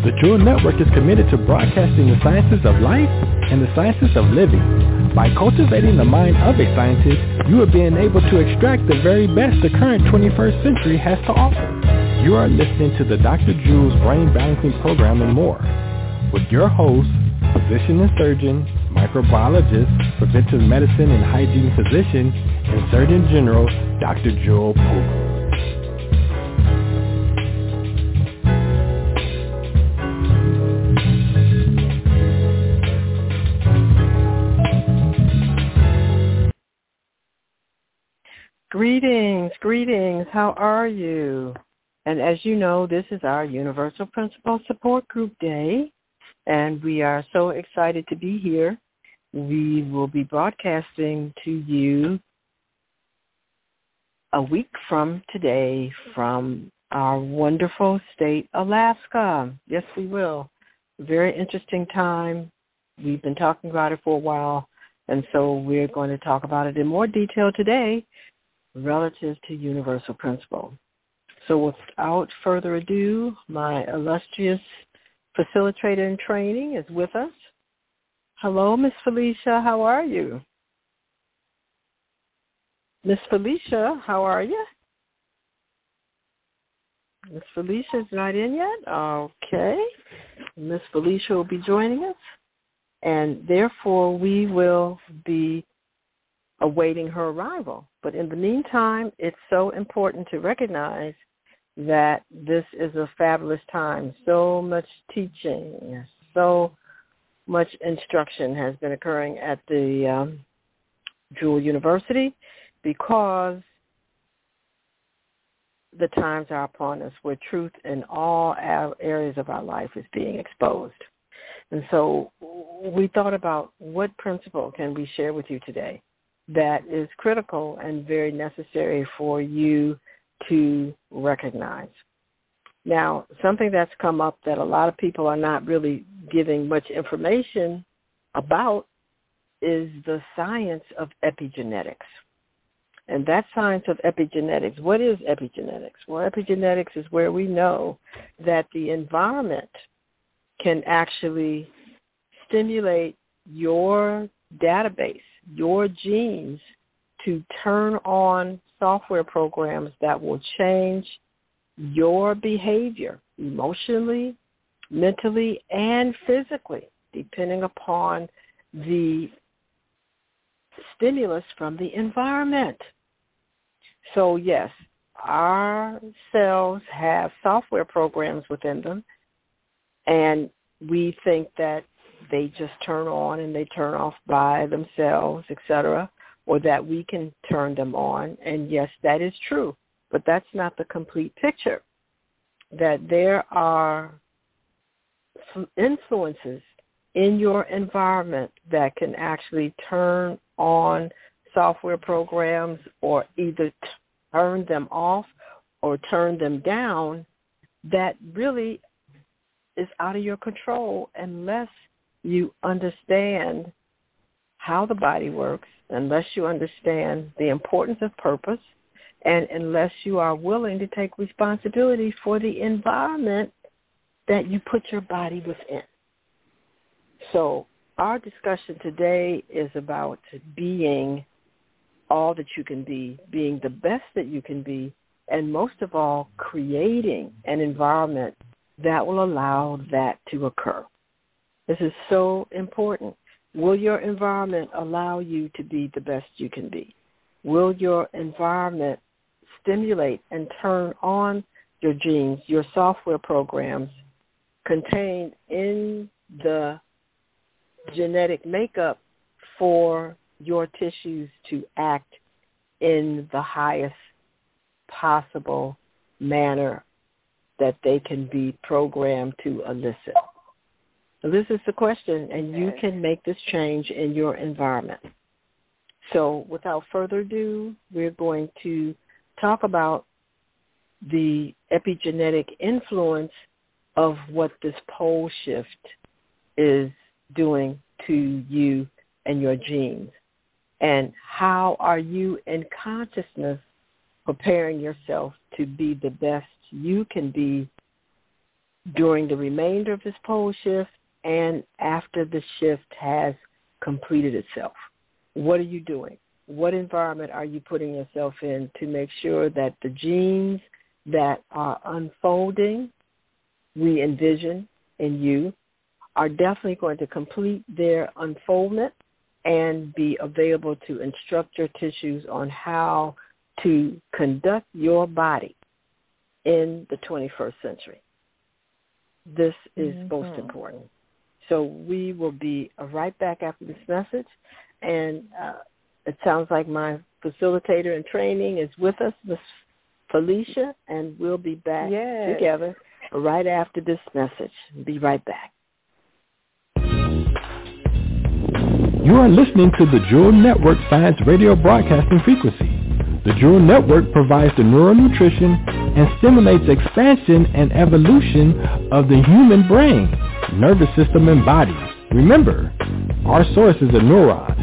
The Jewel Network is committed to broadcasting the sciences of life and the sciences of living. By cultivating the mind of a scientist, you are being able to extract the very best the current 21st century has to offer. You are listening to the Dr. Jewel's Brain Balancing Program and more with your host, physician and surgeon, microbiologist, preventive medicine and hygiene physician, and Surgeon General, Dr. Jewel Pookrum. Greetings, greetings. How are you? And as you know, this is our Universal Principle Support Group Day, and we are so excited to be here. We will be broadcasting to you a week from today from our wonderful state, Alaska. Yes, we will. Very interesting time. We've been talking about it for a while, and so we're going to talk about it in more detail today relative to universal principle. So without further ado, my illustrious facilitator in training is with us. Hello, Miss Felicia. How are you? Miss Felicia, how are you? Miss Felicia's not in yet? Okay. Miss Felicia will be joining us. And therefore, we will be awaiting her arrival. But in the meantime, it's so important to recognize that this is a fabulous time. So much teaching, so much instruction has been occurring at the um, Jewel University because the times are upon us where truth in all areas of our life is being exposed. And so we thought about what principle can we share with you today that is critical and very necessary for you to recognize. Now, something that's come up that a lot of people are not really giving much information about is the science of epigenetics. And that science of epigenetics, what is epigenetics? Well, epigenetics is where we know that the environment can actually stimulate your database your genes to turn on software programs that will change your behavior emotionally, mentally, and physically, depending upon the stimulus from the environment. So yes, our cells have software programs within them, and we think that they just turn on and they turn off by themselves, etc., or that we can turn them on. And yes, that is true, but that's not the complete picture. That there are influences in your environment that can actually turn on software programs or either turn them off or turn them down that really is out of your control unless you understand how the body works, unless you understand the importance of purpose, and unless you are willing to take responsibility for the environment that you put your body within. So our discussion today is about being all that you can be, being the best that you can be, and most of all, creating an environment that will allow that to occur. This is so important. Will your environment allow you to be the best you can be? Will your environment stimulate and turn on your genes, your software programs contained in the genetic makeup for your tissues to act in the highest possible manner that they can be programmed to elicit. This is the question, and you can make this change in your environment. So without further ado, we're going to talk about the epigenetic influence of what this pole shift is doing to you and your genes. And how are you in consciousness preparing yourself to be the best you can be during the remainder of this pole shift and after the shift has completed itself. What are you doing? What environment are you putting yourself in to make sure that the genes that are unfolding, we envision in you, are definitely going to complete their unfoldment and be available to instruct your tissues on how to conduct your body in the 21st century. This is mm-hmm. most important. So we will be right back after this message. And uh, it sounds like my facilitator in training is with us, Miss Felicia, and we'll be back yes. together right after this message. Be right back. You are listening to the Jewel Network Science Radio Broadcasting Frequency. The Jewel Network provides the neural nutrition and stimulates expansion and evolution of the human brain, nervous system, and body. Remember, our source is a neuron.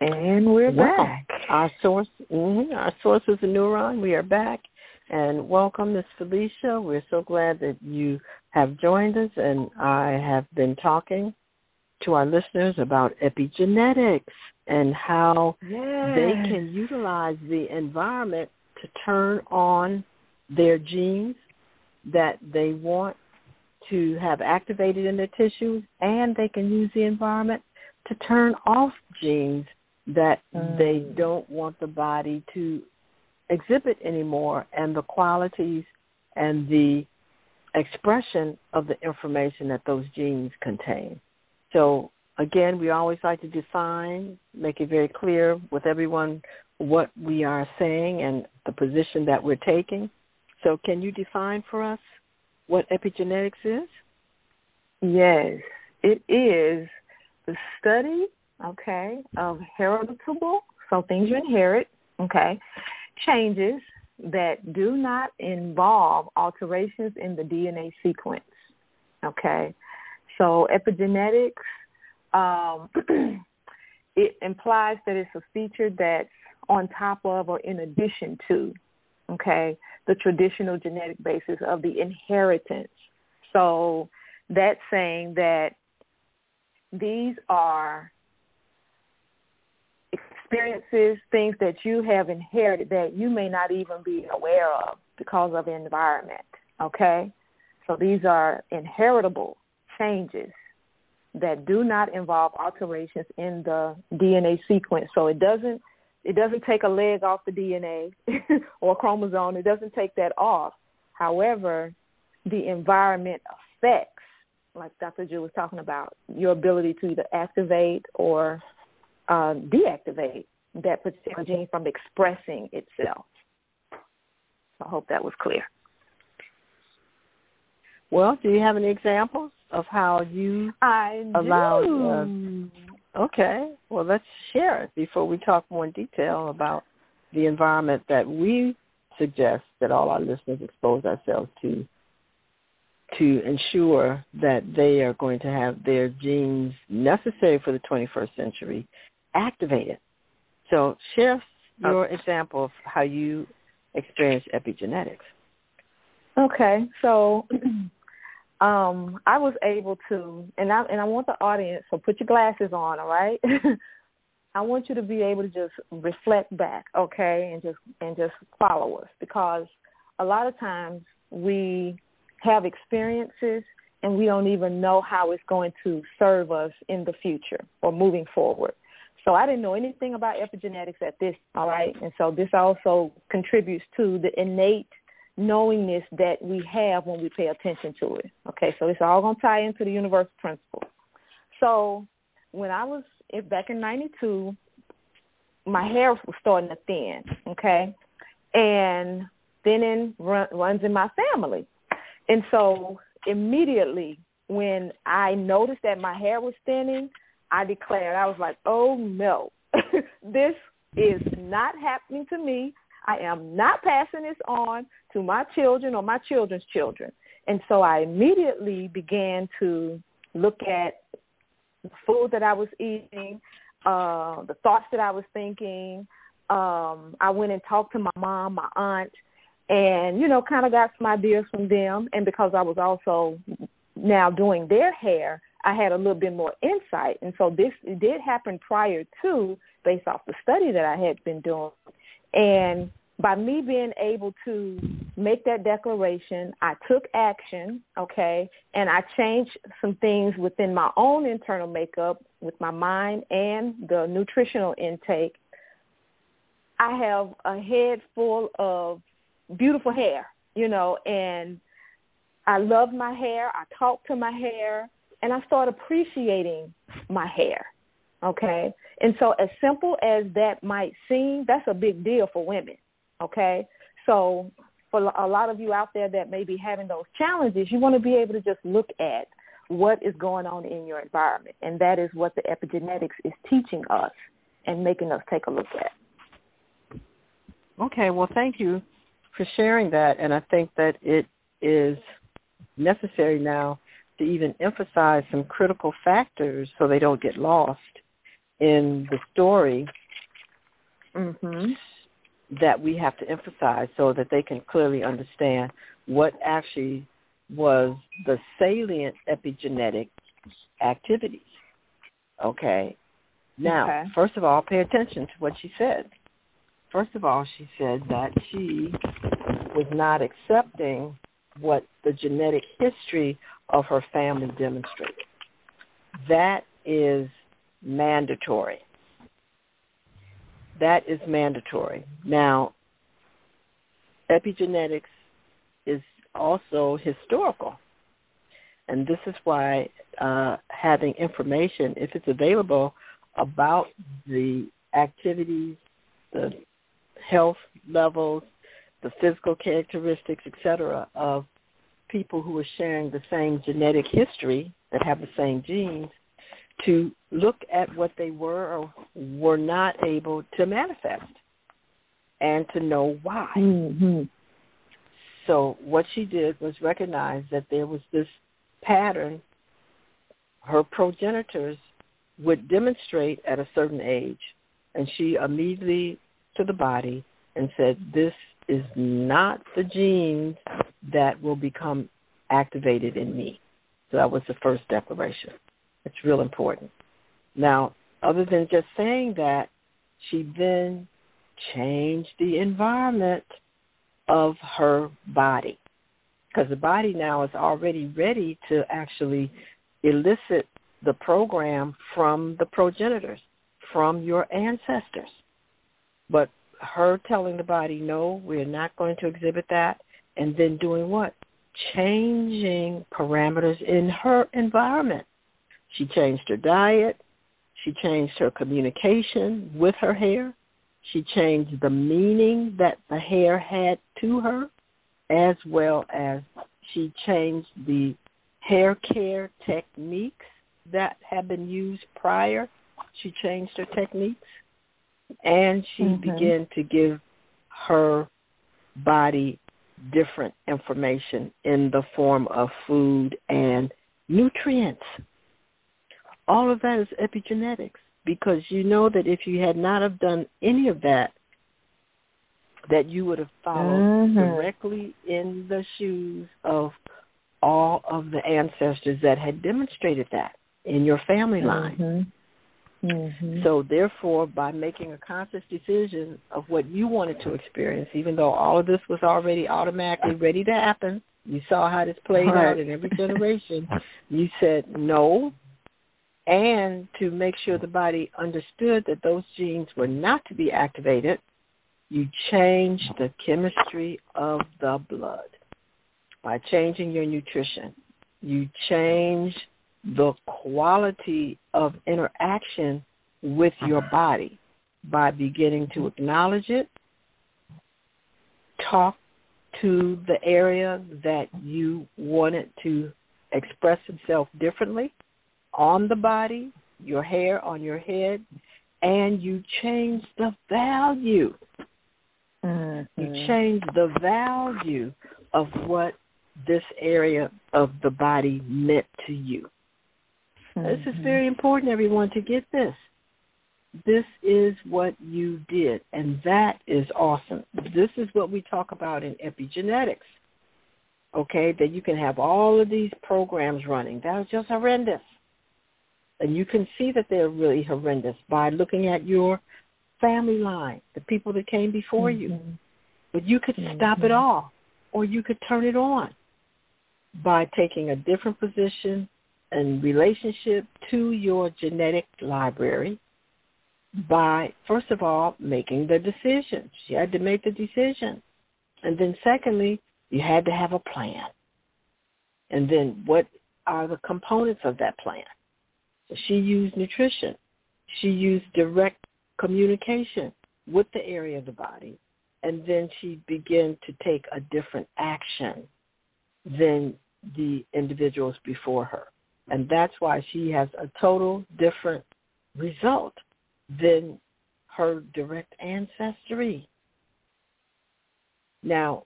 And we're back. Our source, mm-hmm, our source is a neuron. We are back, and welcome, Miss Felicia. We're so glad that you have joined us, and I have been talking to our listeners about epigenetics and how yes. they can utilize the environment to turn on their genes that they want to have activated in their tissues and they can use the environment to turn off genes that mm. they don't want the body to exhibit anymore and the qualities and the expression of the information that those genes contain. So again, we always like to define, make it very clear with everyone what we are saying and the position that we're taking. So can you define for us what epigenetics is? Yes, it is the study, okay, of heritable, so things you inherit, okay, changes that do not involve alterations in the DNA sequence, okay. So epigenetics, um, it implies that it's a feature that's on top of or in addition to, okay, the traditional genetic basis of the inheritance. So that's saying that these are experiences, things that you have inherited that you may not even be aware of because of environment, okay? So these are inheritable changes that do not involve alterations in the DNA sequence. So it doesn't it doesn't take a leg off the DNA or a chromosome. It doesn't take that off. However, the environment affects, like Dr. Jewel was talking about, your ability to either activate or uh, deactivate that particular gene from expressing itself. I hope that was clear. Well, do you have any examples? of how you I allowed. Okay, well, let's share it before we talk more in detail about the environment that we suggest that all our listeners expose ourselves to to ensure that they are going to have their genes necessary for the 21st century activated. So share your example of how you experience epigenetics. Okay, so um, I was able to, and I and I want the audience. So put your glasses on, all right. I want you to be able to just reflect back, okay, and just and just follow us because a lot of times we have experiences and we don't even know how it's going to serve us in the future or moving forward. So I didn't know anything about epigenetics at this, all right? And so this also contributes to the innate knowingness that we have when we pay attention to it. Okay, so it's all going to tie into the universal principle. So when I was back in 92, my hair was starting to thin, okay? And thinning run, runs in my family. And so immediately when I noticed that my hair was thinning, I declared, I was like, oh no, this is not happening to me. I am not passing this on to my children or my children's children. And so I immediately began to look at the food that I was eating, uh, the thoughts that I was thinking. Um, I went and talked to my mom, my aunt, and, you know, kind of got some ideas from them. And because I was also now doing their hair, I had a little bit more insight. And so this did happen prior to, based off the study that I had been doing. And by me being able to make that declaration, I took action, okay, and I changed some things within my own internal makeup with my mind and the nutritional intake. I have a head full of beautiful hair, you know, and I love my hair. I talk to my hair, and I start appreciating my hair, okay? And so as simple as that might seem, that's a big deal for women Okay, so for a lot of you out there that may be having those challenges, you want to be able to just look at what is going on in your environment, and that is what the epigenetics is teaching us and making us take a look at. Okay, well, thank you for sharing that, and I think that it is necessary now to even emphasize some critical factors so they don't get lost in the story. Mm-hmm that we have to emphasize so that they can clearly understand what actually was the salient epigenetic activities. Okay. Now, okay. first of all, pay attention to what she said. First of all, she said that she was not accepting what the genetic history of her family demonstrated. That is mandatory that is mandatory. Now, epigenetics is also historical. And this is why uh, having information, if it's available, about the activities, the health levels, the physical characteristics, etc., of people who are sharing the same genetic history that have the same genes to look at what they were or were not able to manifest and to know why. Mm-hmm. So what she did was recognize that there was this pattern her progenitors would demonstrate at a certain age. And she immediately to the body and said, this is not the genes that will become activated in me. So that was the first declaration. It's real important. Now, other than just saying that, she then changed the environment of her body because the body now is already ready to actually elicit the program from the progenitors, from your ancestors. But her telling the body, no, we're not going to exhibit that, and then doing what? Changing parameters in her environment. She changed her diet. She changed her communication with her hair. She changed the meaning that the hair had to her, as well as she changed the hair care techniques that had been used prior. She changed her techniques. And she mm-hmm. began to give her body different information in the form of food and nutrients all of that is epigenetics because you know that if you had not have done any of that, that you would have followed mm-hmm. directly in the shoes of all of the ancestors that had demonstrated that in your family line. Mm-hmm. Mm-hmm. So therefore, by making a conscious decision of what you wanted to experience, even though all of this was already automatically ready to happen, you saw how this played right. out in every generation, you said, no, and to make sure the body understood that those genes were not to be activated, you change the chemistry of the blood by changing your nutrition. You change the quality of interaction with your body by beginning to acknowledge it, talk to the area that you wanted to express itself differently on the body, your hair on your head, and you change the value. Mm-hmm. You change the value of what this area of the body meant to you. Mm-hmm. This is very important, everyone, to get this. This is what you did, and that is awesome. This is what we talk about in epigenetics. Okay, that you can have all of these programs running. That was just horrendous. And you can see that they're really horrendous by looking at your family line, the people that came before mm-hmm. you. But you could mm-hmm. stop it all, or you could turn it on by taking a different position and relationship to your genetic library by, first of all, making the decision. She had to make the decision. And then secondly, you had to have a plan. And then what are the components of that plan? She used nutrition. She used direct communication with the area of the body. And then she began to take a different action than the individuals before her. And that's why she has a total different result than her direct ancestry. Now,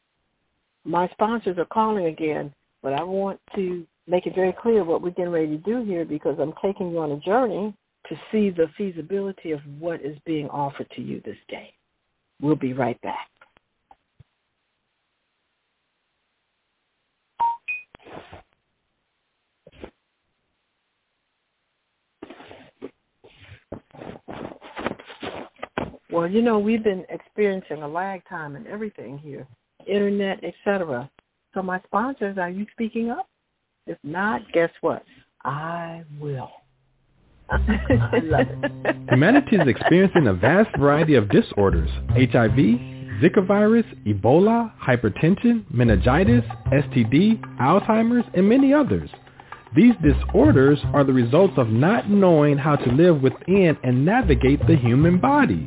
my sponsors are calling again, but I want to make it very clear what we're getting ready to do here because I'm taking you on a journey to see the feasibility of what is being offered to you this day. We'll be right back. Well, you know, we've been experiencing a lag time and everything here, internet, etc. So my sponsors, are you speaking up? If not, guess what? I will. I love it. Humanity is experiencing a vast variety of disorders. HIV, Zika virus, Ebola, hypertension, meningitis, STD, Alzheimer's, and many others. These disorders are the results of not knowing how to live within and navigate the human body.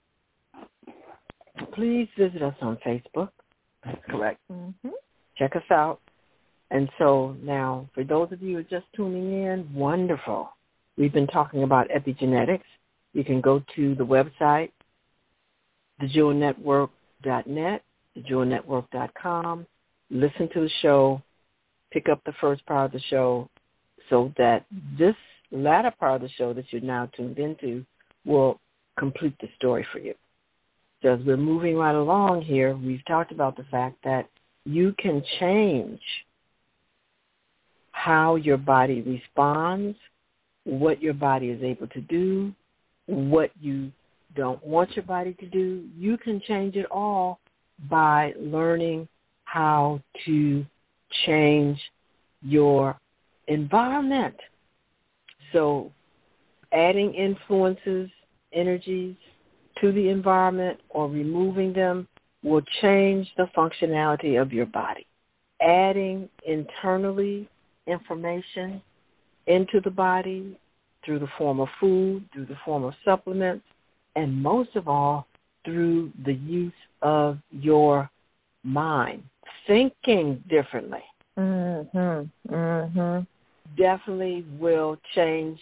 Please visit us on Facebook. That's correct. Mm-hmm. Check us out. And so now, for those of you who are just tuning in, wonderful. We've been talking about epigenetics. You can go to the website, thejewelnetwork.net, thejewelnetwork.com, listen to the show, pick up the first part of the show so that this latter part of the show that you're now tuned into will complete the story for you. So as we're moving right along here, we've talked about the fact that you can change how your body responds, what your body is able to do, what you don't want your body to do. You can change it all by learning how to change your environment. So adding influences, energies to the environment or removing them will change the functionality of your body. Adding internally information into the body through the form of food, through the form of supplements, and most of all, through the use of your mind. Thinking differently Mm-hmm. Mm-hmm. definitely will change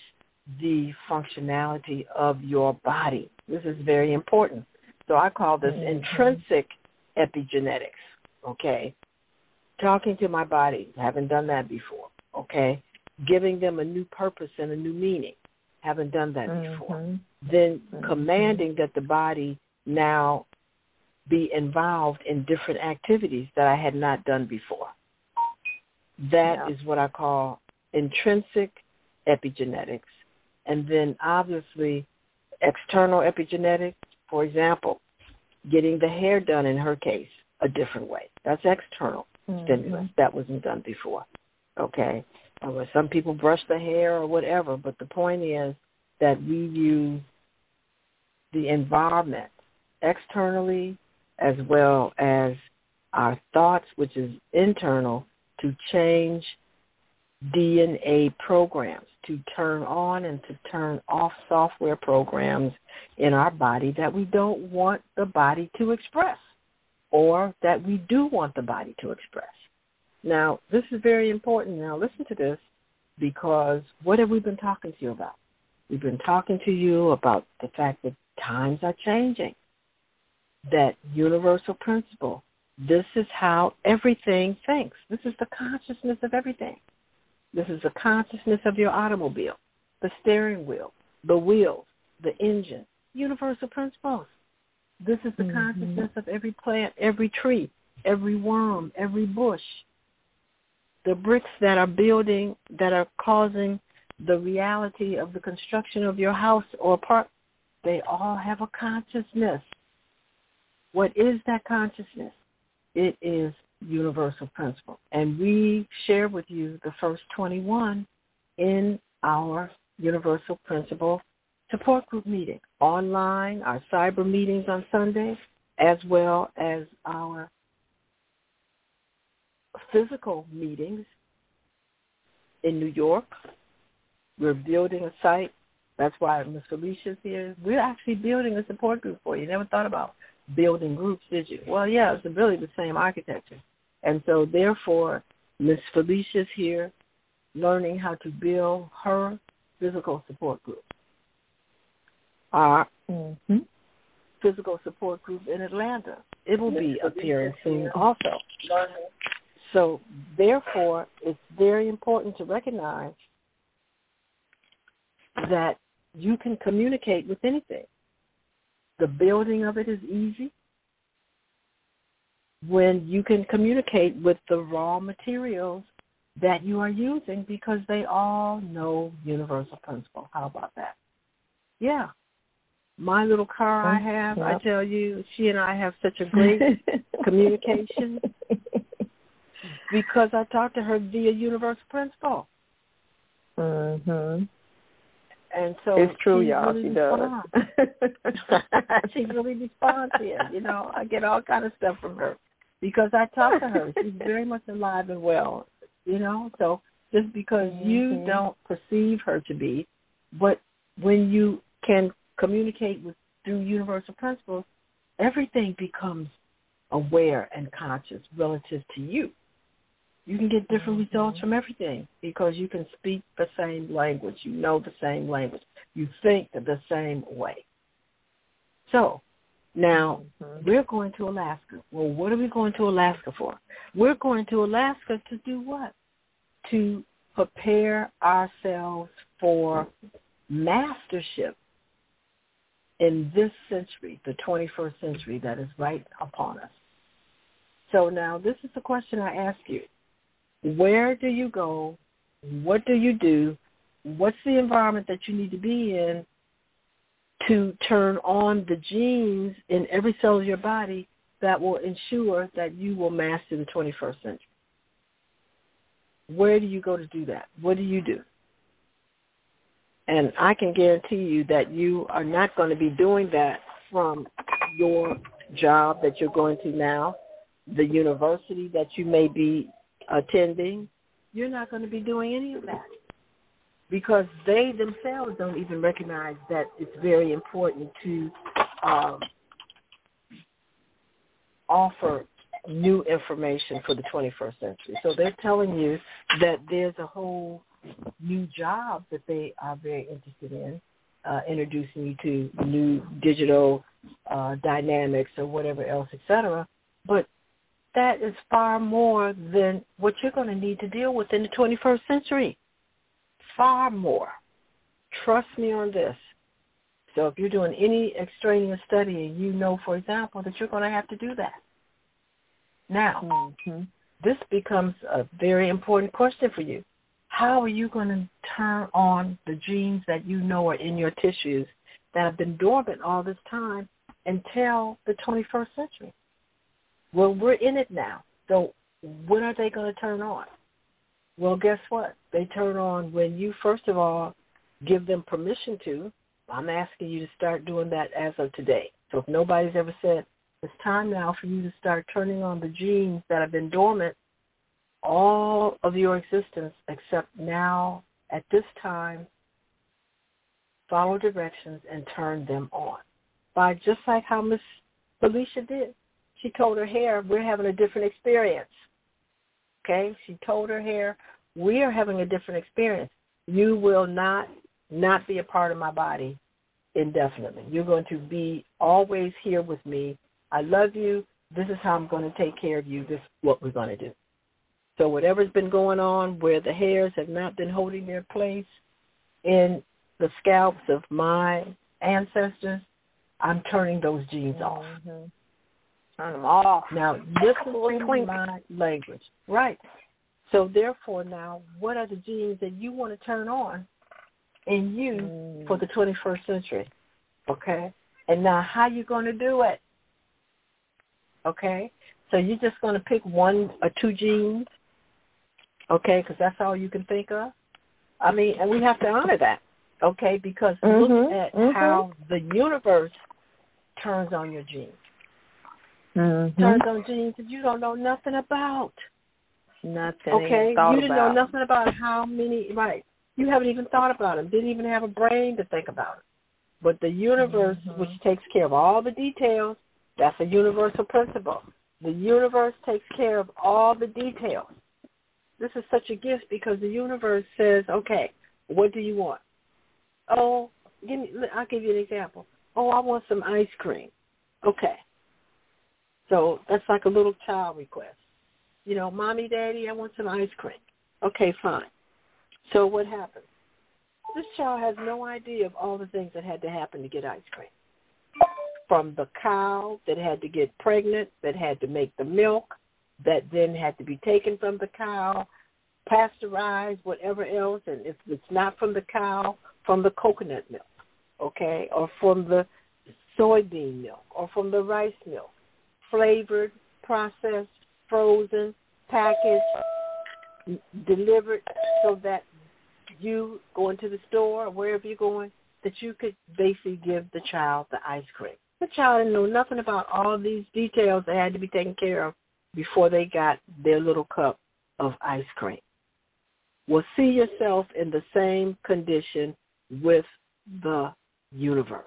the functionality of your body. This is very important. So I call this Mhm. intrinsic epigenetics, okay? Talking to my body, haven't done that before, okay? Giving them a new purpose and a new meaning, haven't done that before. Mhm. Then Mhm. commanding that the body now be involved in different activities that I had not done before. That is Yeah. what I call intrinsic epigenetics. And then obviously external epigenetics, for example, getting the hair done in her case a different way. That's external. mm-hmm. stimulus. That wasn't done before. Okay? Or some people brush their hair or whatever, but the point is that we use the environment externally as well as our thoughts, which is internal, to change DNA programs, to turn on and to turn off software programs in our body that we don't want the body to express or that we do want the body to express. Now, this is very important. Now, listen to this because what have we been talking to you about? We've been talking to you about the fact that times are changing, that universal principle. This is how everything thinks. This is the consciousness of everything. This is the consciousness of your automobile, the steering wheel, the wheels, the engine, universal principles. This is the mm-hmm. consciousness of every plant, every tree, every worm, every bush. The bricks that are building, that are causing the reality of the construction of your house or apartment, they all have a consciousness. What is that consciousness? It is universal principle. And we share with you the first 21 in our universal principle support group meeting online, our cyber meetings on Sundays, as well as our physical meetings in New York. We're building a site. That's why Ms. Felicia's here. We're actually building a support group for you. Never thought about building groups, did you? Well, yeah, it's really the same architecture. And so therefore, Miss Felicia's here learning how to build her physical support group. Our mm-hmm. physical support group in Atlanta. It will be appearing soon also. So therefore, it's very important to recognize that you can communicate with anything. The building of it is easy when you can communicate with the raw materials that you are using because they all know universal principle. How about that? Yeah. My little car I have, yep. I tell you, she and I have such a great communication because I talk to her via universal principle. Mhm. And so it's true, y'all. Really she does. she really responds here. You know, I get all kind of stuff from her because I talk to her. She's very much alive and well, you know. So just because mm-hmm. you don't perceive her to be, but when you can communicate with through universal principles, everything becomes aware and conscious relative to you. You can get different mm-hmm. results from everything because you can speak the same language. You know the same language. You think the same way. So now, mm-hmm. we're going to Alaska. Well, what are we going to Alaska for? We're going to Alaska to do what? To prepare ourselves for mastership in this century, the 21st century that is right upon us. So now this is the question I ask you. Where do you go? What do you do? What's the environment that you need to be in to turn on the genes in every cell of your body that will ensure that you will master the 21st century. Where do you go to do that? What do you do? And I can guarantee you that you are not going to be doing that from your job that you're going to now, the university that you may be attending. You're not going to be doing any of that because they themselves don't even recognize that it's very important to um, offer new information for the 21st century. So they're telling you that there's a whole new job that they are very interested in, uh, introducing you to new digital uh, dynamics or whatever else, etc. But that is far more than what you're going to need to deal with in the 21st century far more. Trust me on this. So if you're doing any extraneous studying, you know, for example, that you're going to have to do that. Now, mm-hmm. this becomes a very important question for you. How are you going to turn on the genes that you know are in your tissues that have been dormant all this time until the 21st century? Well, we're in it now. So when are they going to turn on? Well, guess what? They turn on when you, first of all, give them permission to. I'm asking you to start doing that as of today. So if nobody's ever said, it's time now for you to start turning on the genes that have been dormant all of your existence except now at this time follow directions and turn them on by just like how miss felicia did she told her hair we're having a different experience okay she told her hair we are having a different experience you will not not be a part of my body indefinitely you're going to be always here with me I love you. This is how I'm going to take care of you. This is what we're going to do. So whatever's been going on where the hairs have not been holding their place in the scalps of my ancestors, I'm turning those genes off. Mm-hmm. Turn them off. Now, listen to my language. Right. So therefore now, what are the genes that you want to turn on in you mm. for the 21st century? Okay? And now how you going to do it? Okay, so you're just going to pick one or two genes, okay? Because that's all you can think of. I mean, and we have to honor that, okay? Because mm-hmm, look at mm-hmm. how the universe turns on your genes. Mm-hmm. Turns on genes that you don't know nothing about. Nothing. Okay, you didn't about. know nothing about how many. Right, you haven't even thought about them. Didn't even have a brain to think about it. But the universe, Mm-hmm. which takes care of all the details, that's a universal principle. The universe takes care of all the details. This is such a gift because the universe says, okay, what do you want? Oh, give me, I'll give you an example. Oh, I want some ice cream. Okay. So that's like a little child request. You know, mommy, daddy, I want some ice cream. Okay, fine. So what happens? This child has no idea of all the things that had to happen to get ice cream from the cow that had to get pregnant, that had to make the milk, that then had to be taken from the cow, pasteurized, whatever else, and if it's not from the cow, from the coconut milk, okay, or from the soybean milk, or from the rice milk, flavored, processed, frozen, packaged, delivered so that you go into the store or wherever you're going, that you could basically give the child the ice cream. The child didn't know nothing about all these details that had to be taken care of before they got their little cup of ice cream. Well, see yourself in the same condition with the universe.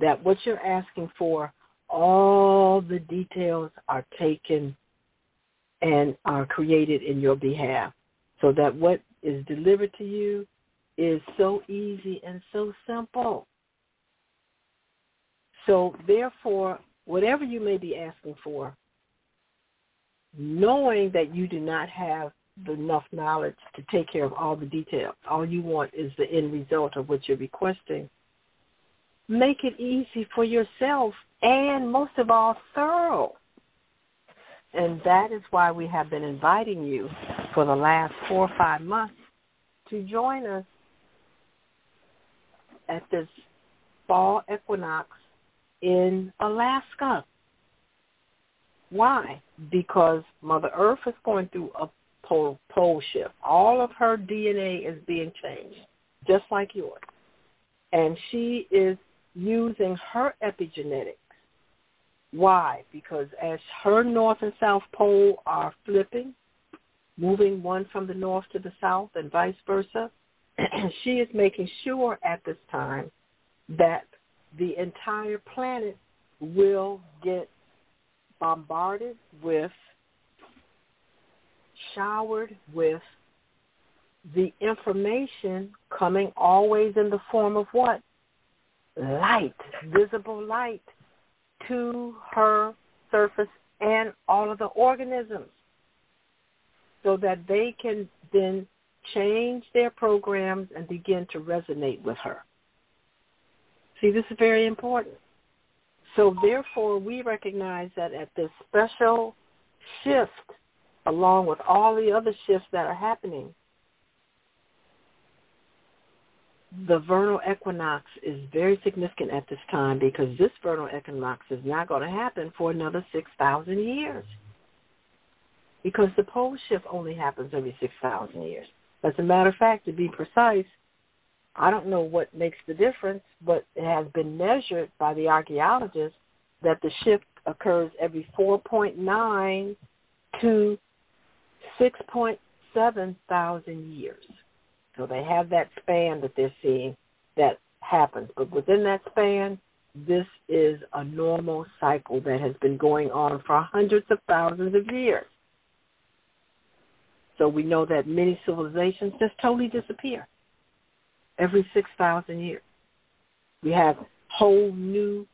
That what you're asking for, all the details are taken and are created in your behalf so that what is delivered to you is so easy and so simple. So therefore, whatever you may be asking for, knowing that you do not have enough knowledge to take care of all the details, all you want is the end result of what you're requesting, make it easy for yourself and most of all thorough. And that is why we have been inviting you for the last four or five months to join us at this fall equinox in Alaska. Why? Because Mother Earth is going through a pole, pole shift. All of her DNA is being changed, just like yours. And she is using her epigenetics. Why? Because as her north and south pole are flipping, moving one from the north to the south and vice versa, she is making sure at this time that the entire planet will get bombarded with, showered with the information coming always in the form of what? Light, visible light to her surface and all of the organisms so that they can then change their programs and begin to resonate with her. See, this is very important. So therefore, we recognize that at this special shift, along with all the other shifts that are happening, the vernal equinox is very significant at this time because this vernal equinox is not going to happen for another 6,000 years. because the pole shift only happens every 6,000 years. As a matter of fact, to be precise, I don't know what makes the difference, but it has been measured by the archaeologists that the shift occurs every 4.9 to 6.7 thousand years. So they have that span that they're seeing that happens. But within that span, this is a normal cycle that has been going on for hundreds of thousands of years. So we know that many civilizations just totally disappear every 6,000 years. We have whole new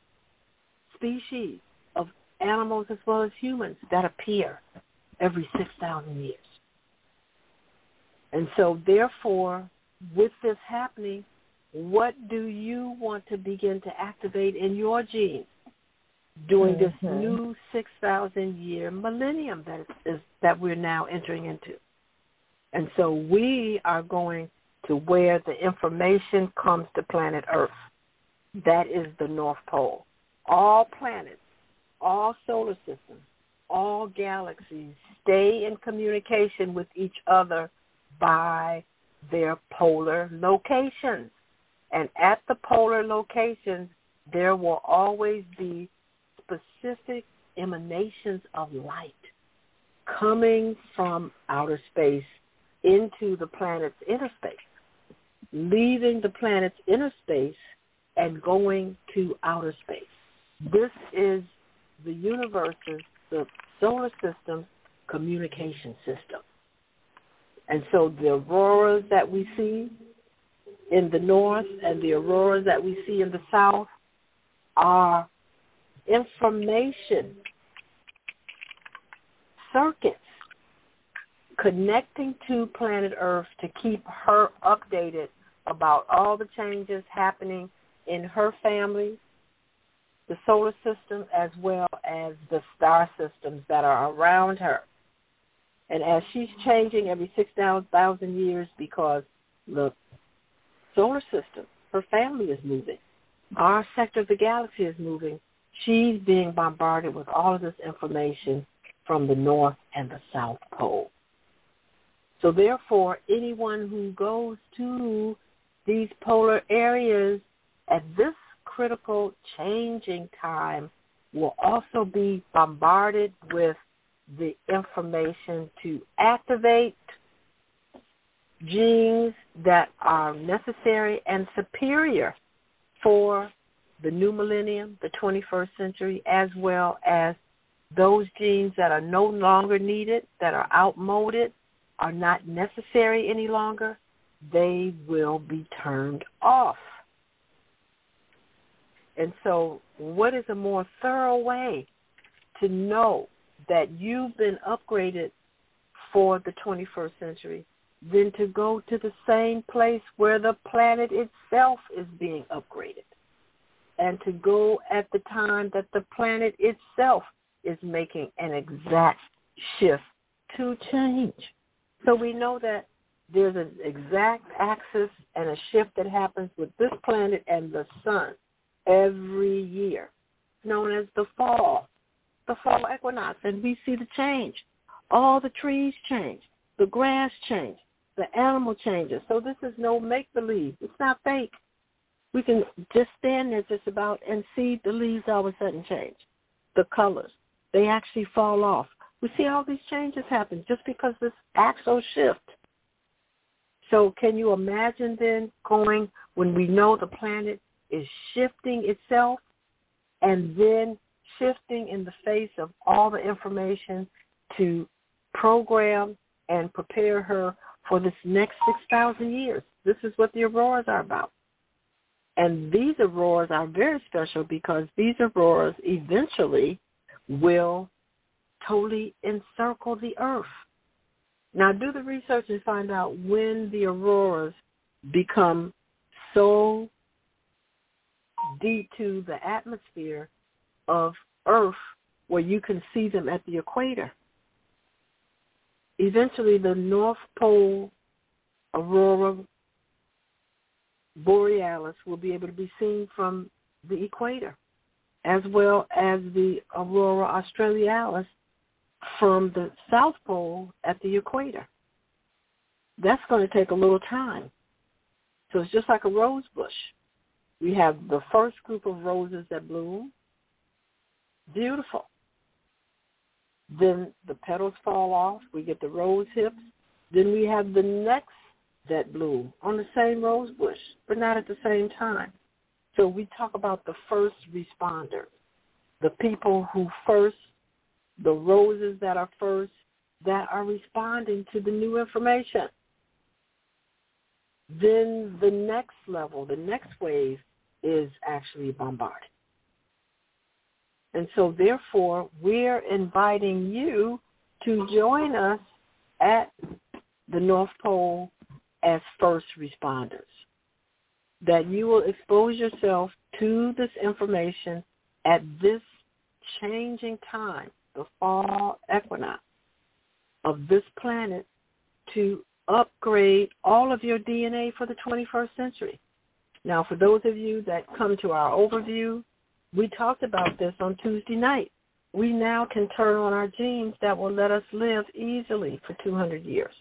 species of animals as well as humans that appear every 6,000 years. And so therefore, with this happening, what do you want to begin to activate in your genes during mm-hmm. this new 6,000 year millennium that is that we're now entering into? And so we are going to where the information comes to planet Earth. That is the North Pole. All planets, all solar systems, all galaxies stay in communication with each other by their polar locations. And at the polar locations, there will always be specific emanations of light coming from outer space into the planet's inner space, leaving the planet's inner space and going to outer space. This is the universe's, the solar system's communication system. And so the auroras that we see in the north and the auroras that we see in the south are information circuits connecting to planet Earth to keep her updated about all the changes happening in her family, the solar system, as well as the star systems that are around her. And as she's changing every 6,000 years because the solar system, her family is moving, our sector of the galaxy is moving, she's being bombarded with all of this information from the North and the South Pole. So therefore, anyone who goes to these polar areas at this critical changing time will also be bombarded with the information to activate genes that are necessary and superior for the new millennium, the 21st century, as well as those genes that are no longer needed, that are outmoded, are not necessary any longer, they will be turned off. And so what is a more thorough way to know that you've been upgraded for the 21st century than to go to the same place where the planet itself is being upgraded and to go at the time that the planet itself is making an exact shift to change. So we know that there's an exact axis and a shift that happens with this planet and the sun every year, known as the fall the fall equinox and we see the change. All the trees change. The grass change. The animal changes. So this is no make-believe. It's not fake. We can just stand there just about and see the leaves all of a sudden change. The colors. They actually fall off. We see all these changes happen just because this axial shift. So can you imagine then going when we know the planet is shifting itself and then shifting in the face of all the information to program and prepare her for this next 6,000 years. This is what the auroras are about. And these auroras are very special because these auroras eventually will totally encircle the earth. Now do the research and find out when the auroras become so deep to the atmosphere of Earth where you can see them at the equator. Eventually, the North Pole aurora borealis will be able to be seen from the equator, as well as the aurora australis from the South Pole at the equator. That's going to take a little time. So it's just like a rose bush. We have the first group of roses that bloom. Beautiful. Then the petals fall off. We get the rose hips. Then we have the next that bloom on the same rose bush, but not at the same time. So we talk about the first responders, the people who first, the roses that are first, that are responding to the new information. Then the next level, the next wave is actually bombarded. And so therefore, we're inviting you to join us at the North Pole as first responders. That you will expose yourself to this information at this changing time, the fall equinox of this planet to upgrade all of your DNA for the 21st century. Now, for those of you that come to our overview, we talked about this on Tuesday night. We now can turn on our genes that will let us live easily for 200 years.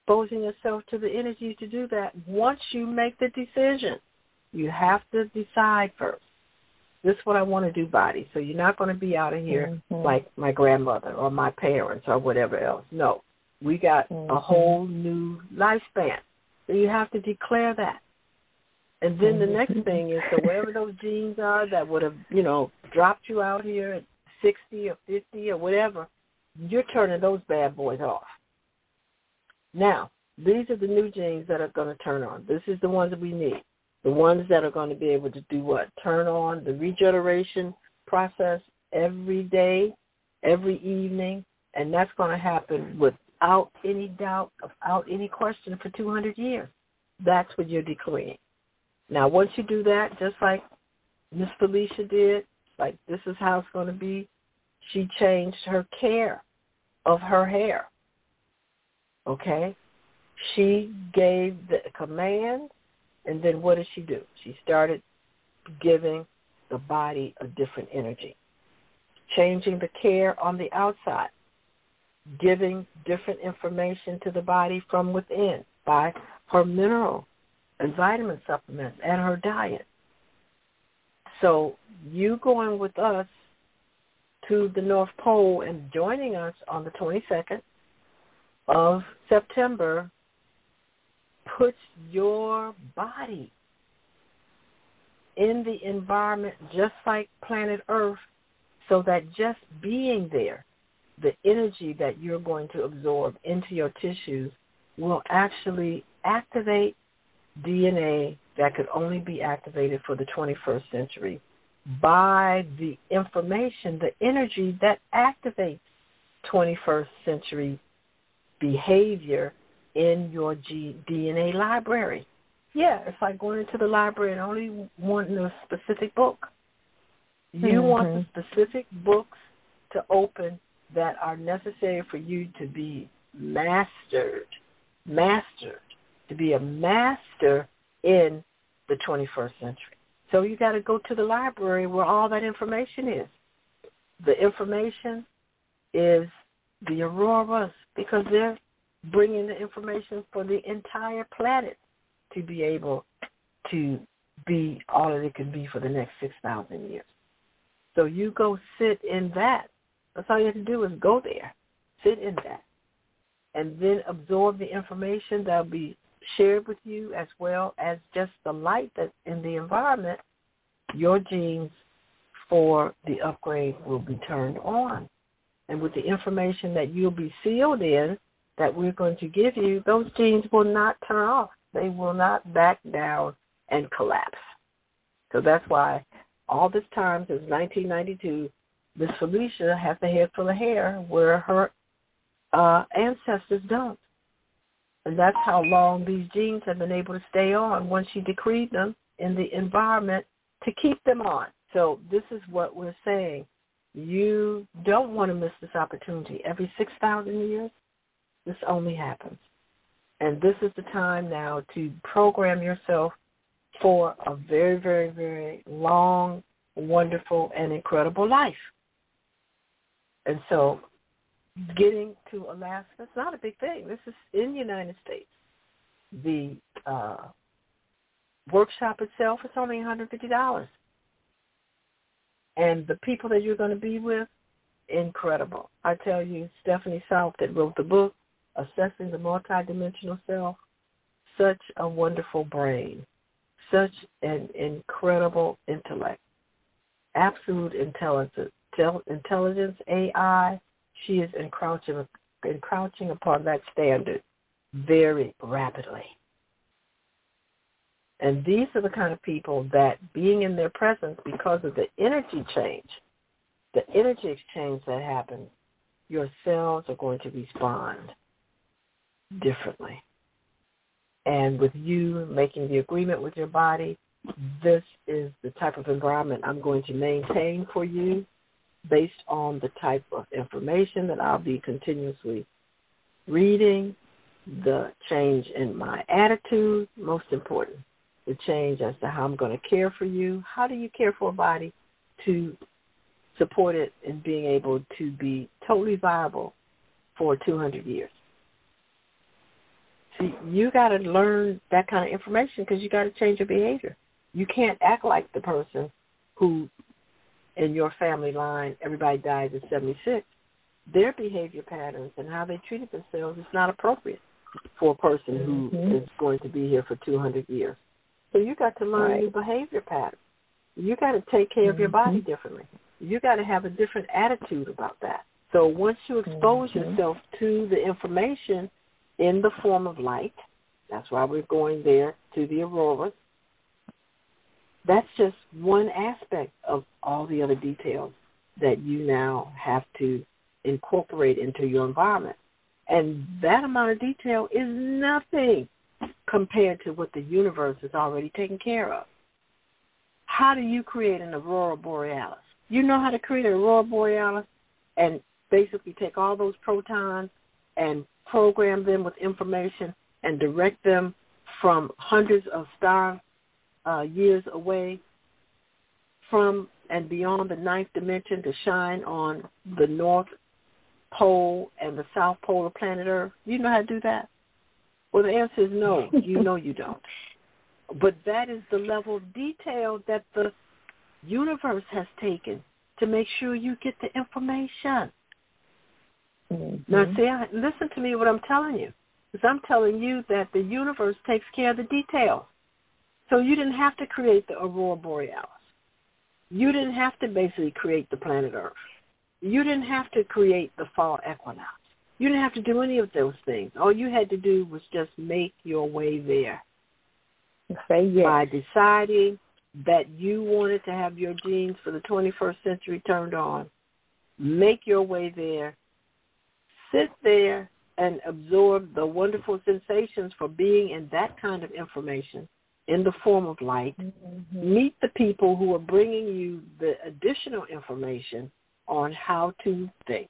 Exposing yourself to the energy to do that once you make the decision. You have to decide first. This is what I want to do, body. So you're not going to be out of here mm-hmm. like my grandmother or my parents or whatever else. No, we got mm-hmm. a whole new lifespan. So you have to declare that. And then the next mm-hmm. thing is, so whatever those genes are that would have, you know, dropped you out here at 60 or 50 or whatever, you're turning those bad boys off. Now, these are the new genes that are going to turn on. This is the ones that we need. The ones that are going to be able to do what? Turn on the regeneration process every day, every evening, and that's going to happen without any doubt, without any question for 200 years. That's what you're declaring. Now, once you do that, just like Miss Felicia did, like this is how it's going to be, she changed her care of her hair. Okay? She gave the command, and then what did she do? She started giving the body a different energy, changing the care on the outside, giving different information to the body from within by her mineral and vitamin supplements and her diet. So you going with us to the North Pole and joining us on the 22nd of September puts your body in the environment just like planet Earth so that just being there, the energy that you're going to absorb into your tissues will actually activate DNA that could only be activated for the 21st century by the information, the energy that activates 21st century behavior in your G- DNA library. Yeah, it's like going into the library and only wanting a specific book. You mm-hmm. want the specific books to open that are necessary for you to be mastered, mastered to be a master in the 21st century. So you got to go to the library where all that information is. The information is the auroras because they're bringing the information for the entire planet to be able to be all that it can be for the next 6,000 years. So you go sit in that. That's all you have to do is go there, sit in that, and then absorb the information that'll be shared with you as well as just the light that's in the environment, your genes for the upgrade will be turned on. And with the information that you'll be sealed in that we're going to give you, those genes will not turn off. They will not back down and collapse. So that's why all this time since 1992, Miss Felicia has a head full of hair where her uh, ancestors don't. And that's how long these genes have been able to stay on once you decreed them in the environment to keep them on. So this is what we're saying. You don't want to miss this opportunity. Every 6,000 years, this only happens. And this is the time now to program yourself for a very, very, very long, wonderful, and incredible life. And so getting to Alaska, it's not a big thing. This is in the United States. The uh, workshop itself is only $150. And the people that you're going to be with, incredible. I tell you, Stephanie South that wrote the book, Accessing the Multidimensional Self, such a wonderful brain, such an incredible intellect, absolute intelligence, intelligence, AI. She is encroaching, encroaching upon that standard very rapidly. And these are the kind of people that being in their presence because of the energy change, the energy exchange that happens, your cells are going to respond differently. And with you making the agreement with your body, this is the type of environment I'm going to maintain for you based on the type of information that I'll be continuously reading, the change in my attitude, most important, the change as to how I'm going to care for you. How do you care for a body to support it in being able to be totally viable for 200 years? See, you got to learn that kind of information because you got to change your behavior. You can't act like the person who, in your family line, everybody dies at 76. Their behavior patterns and how they treated themselves is not appropriate for a person who mm-hmm. is going to be here for 200 years. So you got to learn right. new behavior patterns. You got to take care mm-hmm. of your body mm-hmm. differently. You got to have a different attitude about that. So once you expose mm-hmm. yourself to the information in the form of light. That's why we're going there to the auroras. That's just one aspect of all the other details that you now have to incorporate into your environment. And that amount of detail is nothing compared to what the universe is already taking care of. How do you create an aurora borealis? You know how to create an aurora borealis and basically take all those protons and program them with information and direct them from hundreds of star uh, years away from and beyond the ninth dimension to shine on the north pole and the south pole of planet Earth? You know how to do that? Well, the answer is no. You know you don't. But that is the level of detail that the universe has taken to make sure you get the information. Mm-hmm. Now, see, I, listen to me what I'm telling you. Because I'm telling you that the universe takes care of the details. So you didn't have to create the aurora borealis. You didn't have to basically create the planet Earth. You didn't have to create the fall equinox. You didn't have to do any of those things. All you had to do was just make your way there. Say yes. By deciding that you wanted to have your genes for the 21st century turned on, make your way there sit there and absorb the wonderful sensations for being in that kind of information in the form of light. Mm-hmm. Meet the people who are bringing you the additional information on how to think,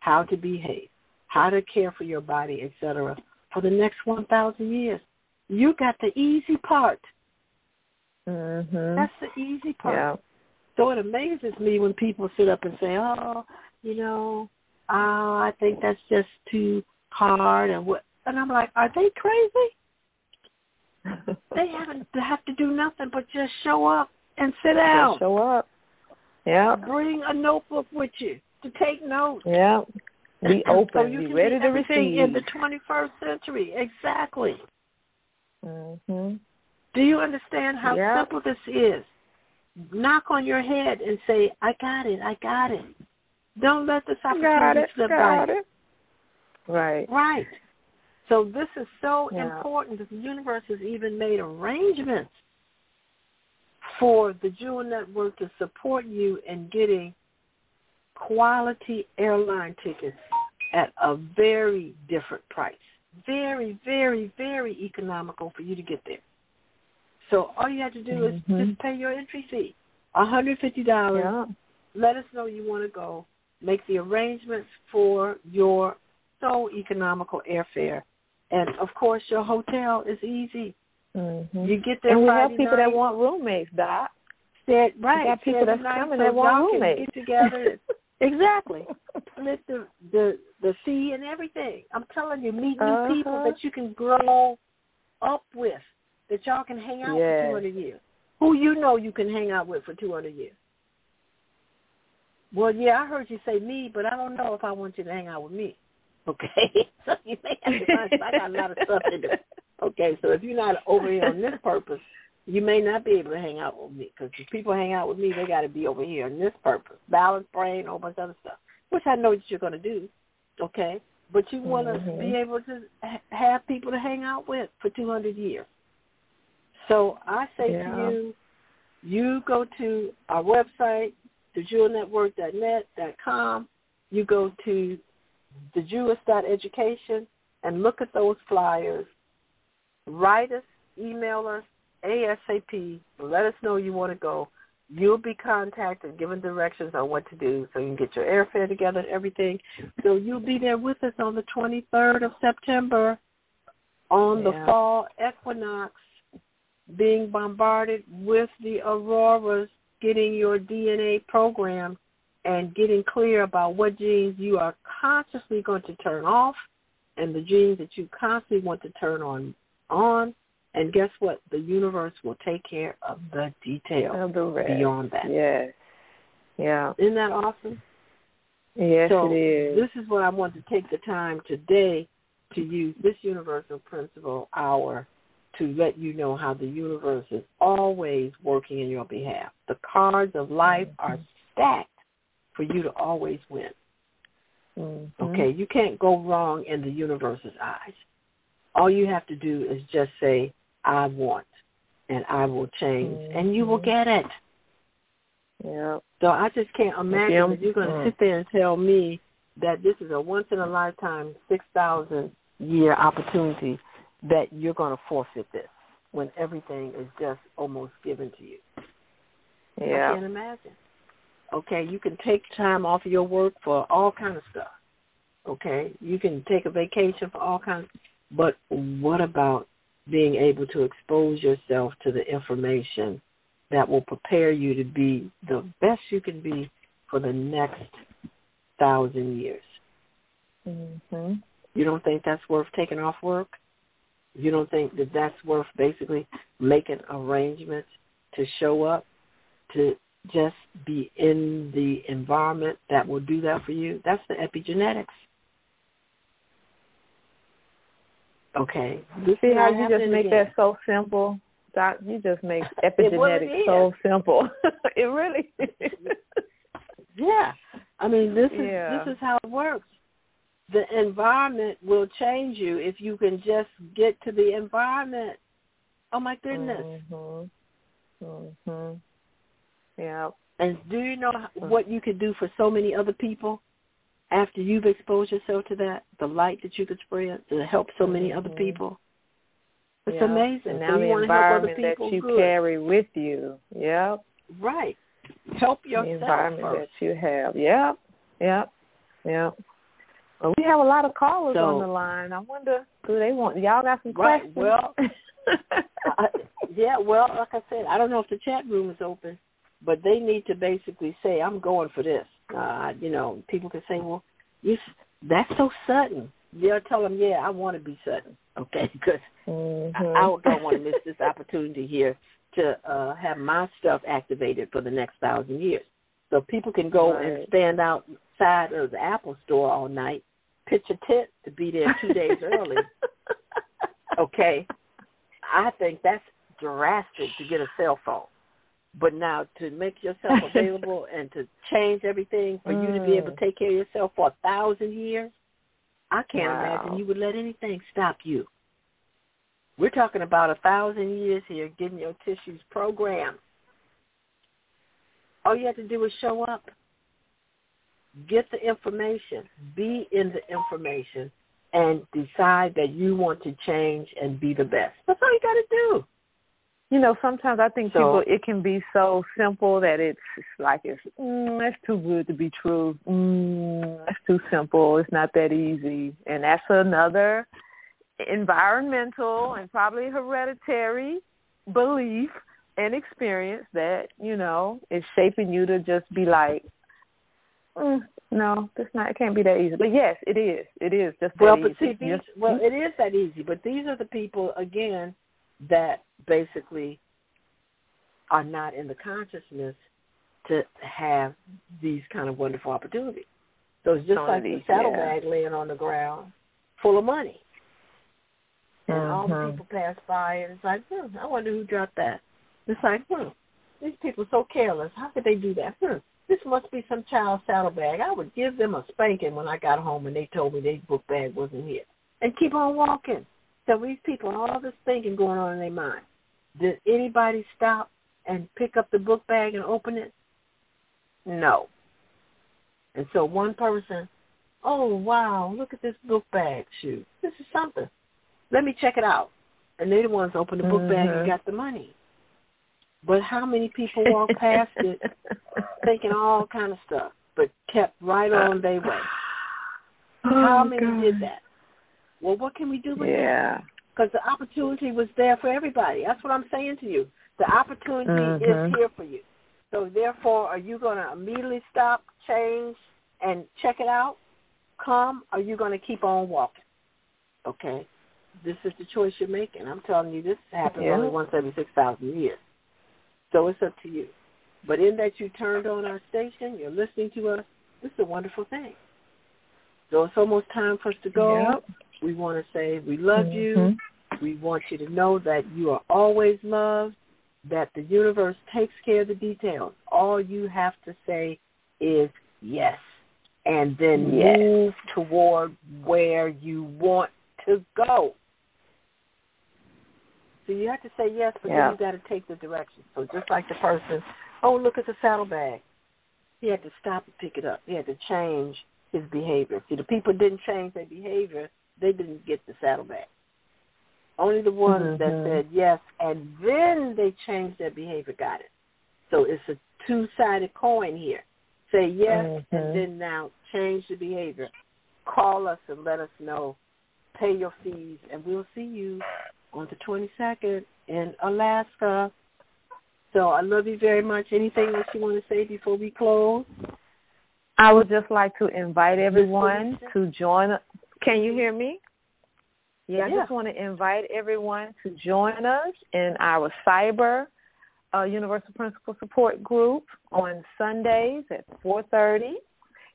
how to behave, how to care for your body, etc. for the next 1,000 years. You got the easy part. Mm-hmm. That's the easy part. Yeah. So it amazes me when people sit up and say, oh, you know, oh, I think that's just too hard and what and I'm like, are they crazy? they haven't have to do nothing but just show up and sit down. Just show up. Yeah. Bring a notebook with you to take notes. Yeah. Be open. so you be ready to receive. in the 21st century. Exactly. Mhm. Do you understand how yep. simple this is? Knock on your head and say, "I got it. I got it." Don't let this opportunity it, slip by. It. Right. Right. So this is so yeah. important that the universe has even made arrangements for the Jewel Network to support you in getting quality airline tickets at a very different price. Very, very, very economical for you to get there. So all you have to do mm-hmm. is just pay your entry fee, $150. Yeah. Let us know you want to go make the arrangements for your so economical airfare. And of course, your hotel is easy. Mm-hmm. You get there and we Friday have people night, that want roommates, Doc. Said, right. We got people that's night, coming so that want roommates. Get together. exactly. Split the the the sea and everything. I'm telling you, meet new Uh-huh. people that you can grow up with, that y'all can hang out Yes. for 200 years. Who you know you can hang out with for 200 years. Well, yeah, I heard you say me, but I don't know if I want you to hang out with me. Okay, so you may have to find. I got a lot of stuff to do. Okay, so if you're not over here on this purpose, you may not be able to hang out with me because if people hang out with me, they got to be over here on this purpose, balance, brain, a whole bunch of other stuff, which I know that you're going to do. Okay, but you want to Mhm. be able to ha- have people to hang out with for 200 years. So I say Yeah. to you, you go to our website, thejewelnetwork.net.com. You go to thejuis.education and look at those flyers. Write us, email us ASAP. Let us know you want to go. You'll be contacted, given directions on what to do so you can get your airfare together and everything. So you'll be there with us on the 23rd of September on the fall equinox being bombarded with the auroras, getting your DNA program and getting clear about what genes you are consciously going to turn off and the genes that you constantly want to turn on on. And guess what? The universe will take care of the details Of the beyond that. Yes. Yeah. Isn't that awesome? Yes, so it is. this is what I want to take the time today to use this universal principle hour to let you know how the universe is always working in your behalf. The cards of life mm-hmm. are stacked for you to always win. Mhm. Okay, you can't go wrong in the universe's eyes. All you have to do is just say, I want, and I will change, and you will get it. Yeah. So I just can't imagine Yeah. that you're going to sit there and tell me that this is a once in a lifetime, six thousand year opportunity that you're going to forfeit this when everything is just almost given to you. I Yeah. can't imagine. Okay, you can take time off of your work for all kind of stuff. Okay, you can take a vacation for all kinds. But what about being able to expose yourself to the information that will prepare you to be the best you can be for the next thousand years? Mhm. You don't think that's worth taking off work? You don't think that that's worth basically making arrangements to show up to just be in the environment that will do that for you? That's the epigenetics. Okay. This See how you just make again. that so simple? Doc, you just make epigenetics so simple. it really is. Yeah. I mean, this is Yeah. this is how it works. The environment will change you if you can just get to the environment. Oh my goodness. Mhm. Mhm. And do you know what you could do for so many other people after you've exposed yourself to that? The light that you could spread to help so many other Mhm. people. It's yeah. amazing. And now you the want to help other environment that people, you good. carry with you. Yep. Right. Help The environment first. that you have. Yep. Yep. Yep. Well, we have a lot of callers So- on the line. I wonder, do they want y'all got some Right. questions? Well, I, yeah, well, like I said, I don't know if the chat room is open, but they need to basically say, "I'm going for this." Uh, you know, people can say, "Well, you that's so sudden." They'll tell them, "Yeah, I want to be sudden." Okay, because Mhm. I, I don't want to miss this opportunity here to uh, have my stuff activated for the next thousand years. So people can go and stand outside of the Apple store all night, pitch a tent to be there two days early. Okay, I think that's drastic to get a cell phone. But now to make yourself available and to change everything for you to be able to Mm. take care of yourself for a thousand years, I can't Wow. imagine you would let anything stop you. We're talking about a thousand years here, getting your tissues programmed. All you have to do is show up. Get the information. Be in the information and decide that you want to change and be the best. That's all you got to do. You know, sometimes I think So- people it can be so simple that it's, it's like it's mm, that's too good to be true. Mm, that's too simple. It's not that easy, and that's another environmental and probably hereditary belief and experience that you know is shaping you to just be like, mm, no, it's not. It can't be that easy. But yes, it is. It is just well, but see, these, just, well, it is that easy. But these are the people again that basically are not in the consciousness to have these kind of wonderful opportunities. So it's just like the saddlebag yeah. laying on the ground full of money. And mm-hmm. all the mm-hmm. people pass by and it's like, hmm, I wonder who dropped that. It's like, hmm, these people are so careless. How could they do that? Hmm, this must be some child's saddlebag. I would give them a spanking when I got home and they told me their book bag wasn't here. And keep on walking. So these people, all this thinking going on in their mind. Did anybody stop and pick up the book bag and open it? No. And so one person, oh wow, look at this book bag. Shoot, this is something. Let me check it out. And they the ones open the book mm-hmm. bag and mm-hmm. got the money. But how many people walked past it thinking all kind of stuff, but kept right on their way? Oh, how many God. did that? Well, what can we do with yeah. that? Because the opportunity was there for everybody. That's what I'm saying to you. The opportunity mm-hmm. is here for you. So therefore, are you going to immediately stop, change, and check it out? Come, or are you going to keep on walking? Okay? This is the choice you're making. I'm telling you, this happens yeah. only once every 6,000 years. So it's up to you. But in that you turned on our station, you're listening to us, this is a wonderful thing. So it's almost time for us to go. Yep. We want to say we love mm-hmm. you. We want you to know that you are always loved, that the universe takes care of the details. All you have to say is yes, and then yes. move toward where you want to go. So you have to say yes, but yeah. then you got to take the direction. So just like the person, oh, look at the saddlebag. He had to stop and pick it up. He had to change his behavior. See, the people didn't change their behavior. They didn't get the saddlebag. Only the ones mm-hmm. that said yes and then they changed their behavior got it. So it's a two-sided coin here. Say yes mm-hmm. and then now change the behavior. Call us and let us know. Pay your fees and we'll see you on the 22nd in Alaska. So I love you very much. Anything else you want to say before we close? I would just like to invite everyone to join. Can you hear me? Yeah, I just want to invite everyone to join us in our cyber uh, Universal Principle Support Group on Sundays at 4:30.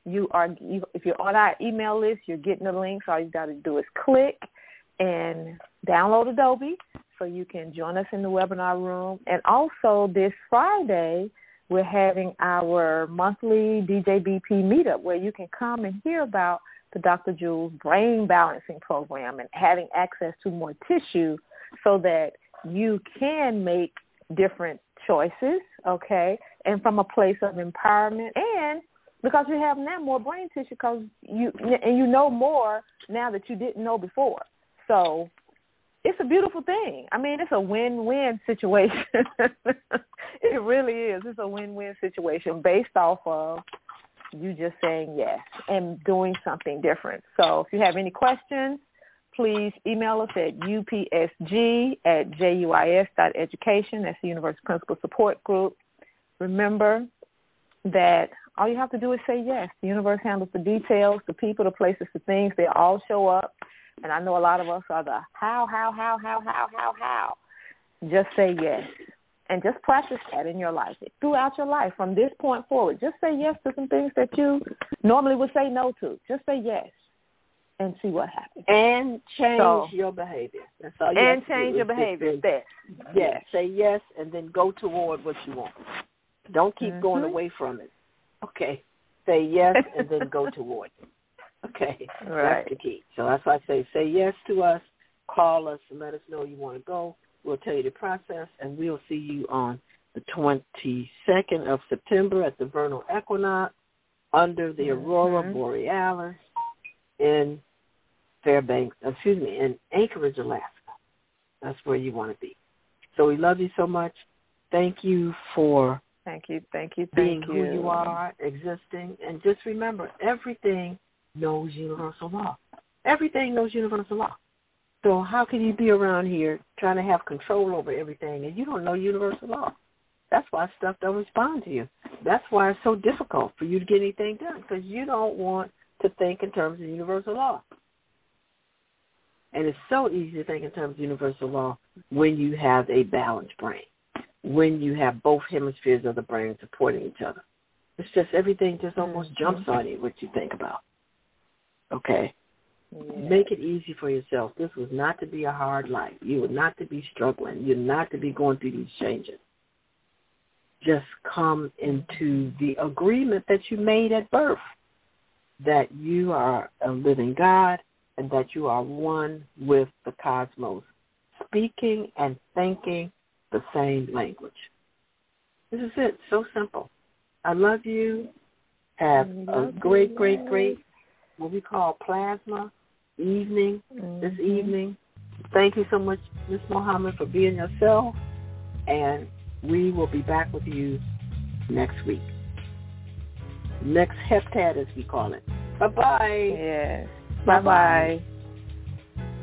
You are, you, if you're on our email list, you're getting the links. All you've got to do is click and download Adobe so you can join us in the webinar room. And also this Friday, we're having our monthly DJBP meetup where you can come and hear about the Dr. Jewel's brain balancing program and having access to more tissue so that you can make different choices, okay, and from a place of empowerment and because you have now more brain tissue because you and you know more now that you didn't know before. So it's a beautiful thing. I mean, it's a win-win situation. it really is. It's a win-win situation based off of you just saying yes and doing something different. So if you have any questions, please email us at upsg at juis.education. That's the University Principle Support Group. Remember that all you have to do is say yes. The universe handles the details, the people, the places, the things. They all show up. And I know a lot of us are the how, how, how, how, how, how, how. Just say yes and just practice that in your life throughout your life from this point forward. Just say yes to some things that you normally would say no to. Just say yes and see what happens. And change so, your behavior. That's all you And change your behavior. Yes. Yes. Say yes and then go toward what you want. Don't keep mm-hmm. going away from it. Okay. Say yes and then go toward it. Okay. Right. That's the key. So that's why I say say yes to us, call us and let us know you want to go We'll tell you the process, and we'll see you on the 22nd of September at the vernal equinox under the mm-hmm. aurora borealis in Fairbanks, excuse me, in Anchorage, Alaska. That's where you want to be. So we love you so much. Thank you for thank you, thank you, thank being you. who you are, existing, and just remember, everything knows universal law. Everything knows universal law. So how can you be around here trying to have control over everything and you don't know universal law? That's why stuff don't respond to you. That's why it's so difficult for you to get anything done because you don't want to think in terms of universal law. And it's so easy to think in terms of universal law when you have a balanced brain, when you have both hemispheres of the brain supporting each other. It's just everything just almost mm-hmm. jumps on you what you think about. Okay? Make it easy for yourself. This was not to be a hard life. You were not to be struggling. You're not to be going through these changes. Just come into the agreement that you made at birth that you are a living God and that you are one with the cosmos, speaking and thinking the same language. This is it. So simple. I love you. Have a great, great, great, what we call plasma evening mm-hmm. this evening. Thank you so much, Ms. Muhammad, for being yourself. And we will be back with you next week. Next heptad, as we call it. Bye-bye. Yes. Bye-bye.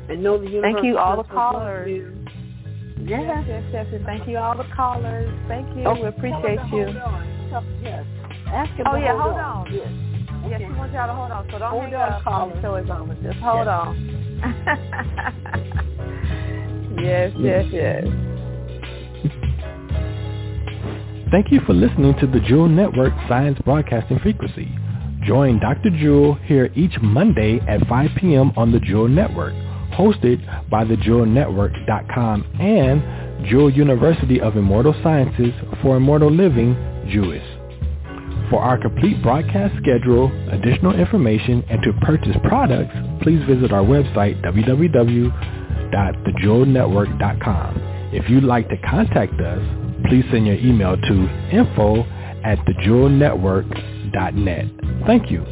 And know the Thank you, all the callers. Yes. yes, yes, yes, and thank you, all the callers. Thank you. Oh, we appreciate you. Yes. Ask him oh, yeah, hold on. on. Yes. Okay. Yes, he wants y'all to hold on. So don't hold hang up call the show is over. Just hold yes. on. yes, yes, yes. Thank you for listening to the Jewel Network Science Broadcasting Frequency. Join Dr. Jewel here each Monday at 5 p.m. on the Jewel Network, hosted by the thejewelnetwork.com and Jewel University of Immortal Sciences for Immortal Living, JUIS. For our complete broadcast schedule, additional information, and to purchase products, please visit our website, www.thejewelnetwork.com. If you'd like to contact us, please send your email to info at thejewelnetwork.net. Thank you.